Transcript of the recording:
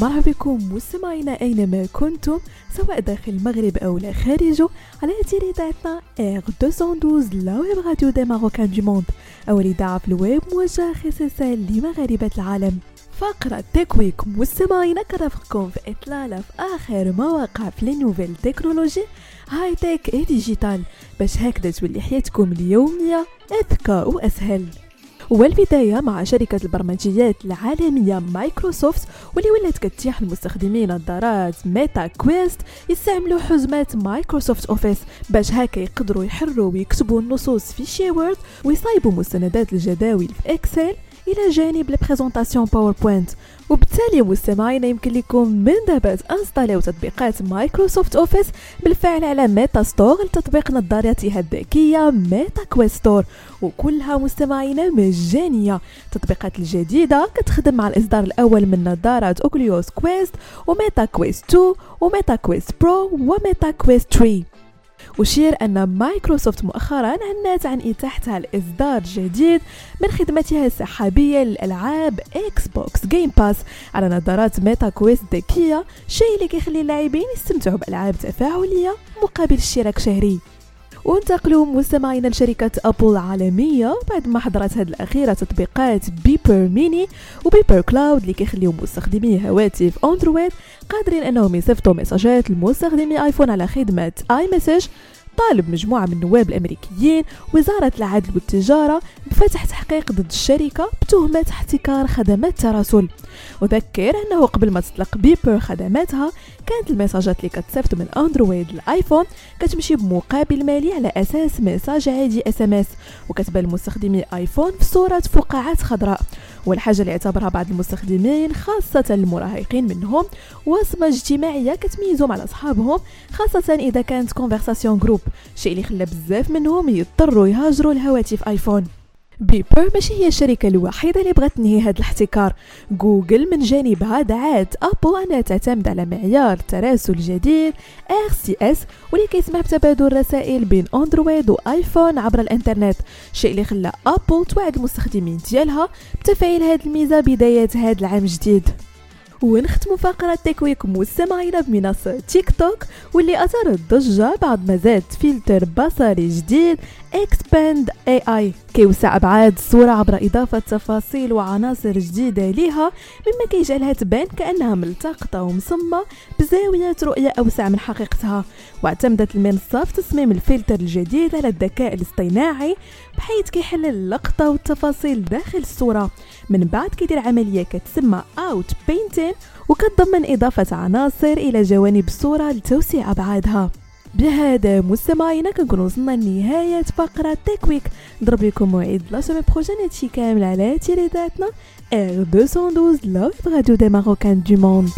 مرحبا بكم مستمعينا أينما كنتم سواء داخل المغرب أولا خارجه على تردداتنا Air 212 la web radio des Marocains du monde اول اذاعه في الويب موجهة خصيصا لمغاربة العالم. فقرة Tech Week مستمعينا كنرافقكم في إطلالة في آخر ما وقع في nouvelles technologies high-tech et digital باش هكذا تولي حياتكم اليومية أذكى وأسهل. والبداية مع شركة البرمجيات العالمية مايكروسوفت واللي ولات كتتيح المستخدمين نظارات Meta Quest يستعملوا حزمات مايكروسوفت أوفيس باش هكا يقدروا يحرروا ويكتبوا النصوص في شي Word ويصايبوا مستندات الجداول في Excel. إلى جانب ال présentations PowerPoint وبالتالي مستمعينا يمكن لكم من دابا تانستاليو تطبيقات مايكروسوفت أوفيس بالفعل على Meta Store لتطبيق نظاراتها الذكية Meta Quest Store. وكلها مستمعينا مجانيه التطبيقات الجديدة كتخدم مع الإصدار الأول من نظارة Oculus Quest و Meta Quest 2 و Meta Quest Pro و Meta Quest 3 أشير أن مايكروسوفت مؤخرا أعلنت عن إتاحتها الإصدار الجديد من خدمتها السحابية للألعاب Xbox Game Pass على نظارات Meta Quest ذكية شيء اللي كيخلي اللاعبين يستمتعوا بألعاب تفاعلية مقابل اشتراك شهري. وانتقلوا مستمعينا لشركة أبل العالمية بعد ما حظرت هذه الأخيرة تطبيقات Beeper Mini و Beeper Cloud اللي كيخليو مستخدمي هواتف أندرويد قادرين أنهم يصيفطوا ميساجات لمستخدمي آيفون على خدمة iMessage طالب مجموعة من النواب الأمريكيين وزارة العدل والتجارة بفتح تحقيق ضد الشركة بتهمة احتكار خدمات التراسل وذكر أنه قبل ما تطلق Beeper خدماتها كانت المساجات اللي كتصيفط من أندرويد للايفون كتمشي بمقابل مالي على أساس message عادي SMS وكتبان لمستخدمي ايفون في صورة فقاعات خضراء. والحاجة اللي اعتبرها بعض المستخدمين خاصة المراهقين منهم. وصمة اجتماعية كتميزهم على أصحابهم خاصة إذا كانت conversation groupe شيء اللي خلى بزاف منهم يضطروا يهاجروا لهواتف ايفون Beeper ماشي هي الشركة الوحيدة اللي بغات تنهي هذا الاحتكار. جوجل من جانبها دعات أبل أنها تعتمد على معيار تراسل جديد RCS واللي كيسمح بتبادل الرسائل بين أندرويد وآيفون عبر الإنترنت. الشيء اللي خلى أبل توعد المستخدمين ديالها بتفعيل هذه الميزة بداية هذا العام الجديد. ونختم فقرة Tech Week مستمعينا بمنصة تيك توك واللي أثارت ضجة بعد ما زاد فلتر بصري جديد Expand AI كيوسع أبعاد الصورة عبر إضافة تفاصيل وعناصر جديدة لها مما كيجعلها تبان كأنها ملتقطة ومصممة بزاوية رؤية أوسع من حقيقتها. واعتمدت المنصة في تصميم الفلتر الجديد على الذكاء الاصطناعي بحيث كيحلل اللقطة والتفاصيل داخل الصورة. من بعد كيدير عملية كتسمى outpainting وكتضمن إضافة عناصر إلى جوانب الصورة لتوسيع أبعادها. بهذا مستمعينا كنكون وصلنا لنهاية فقرة Tech Week نضرب لكم موعد la semaine prochaine هادشي كامل على تردداتنا ار 212 لا راديو دي ماروكان دو موند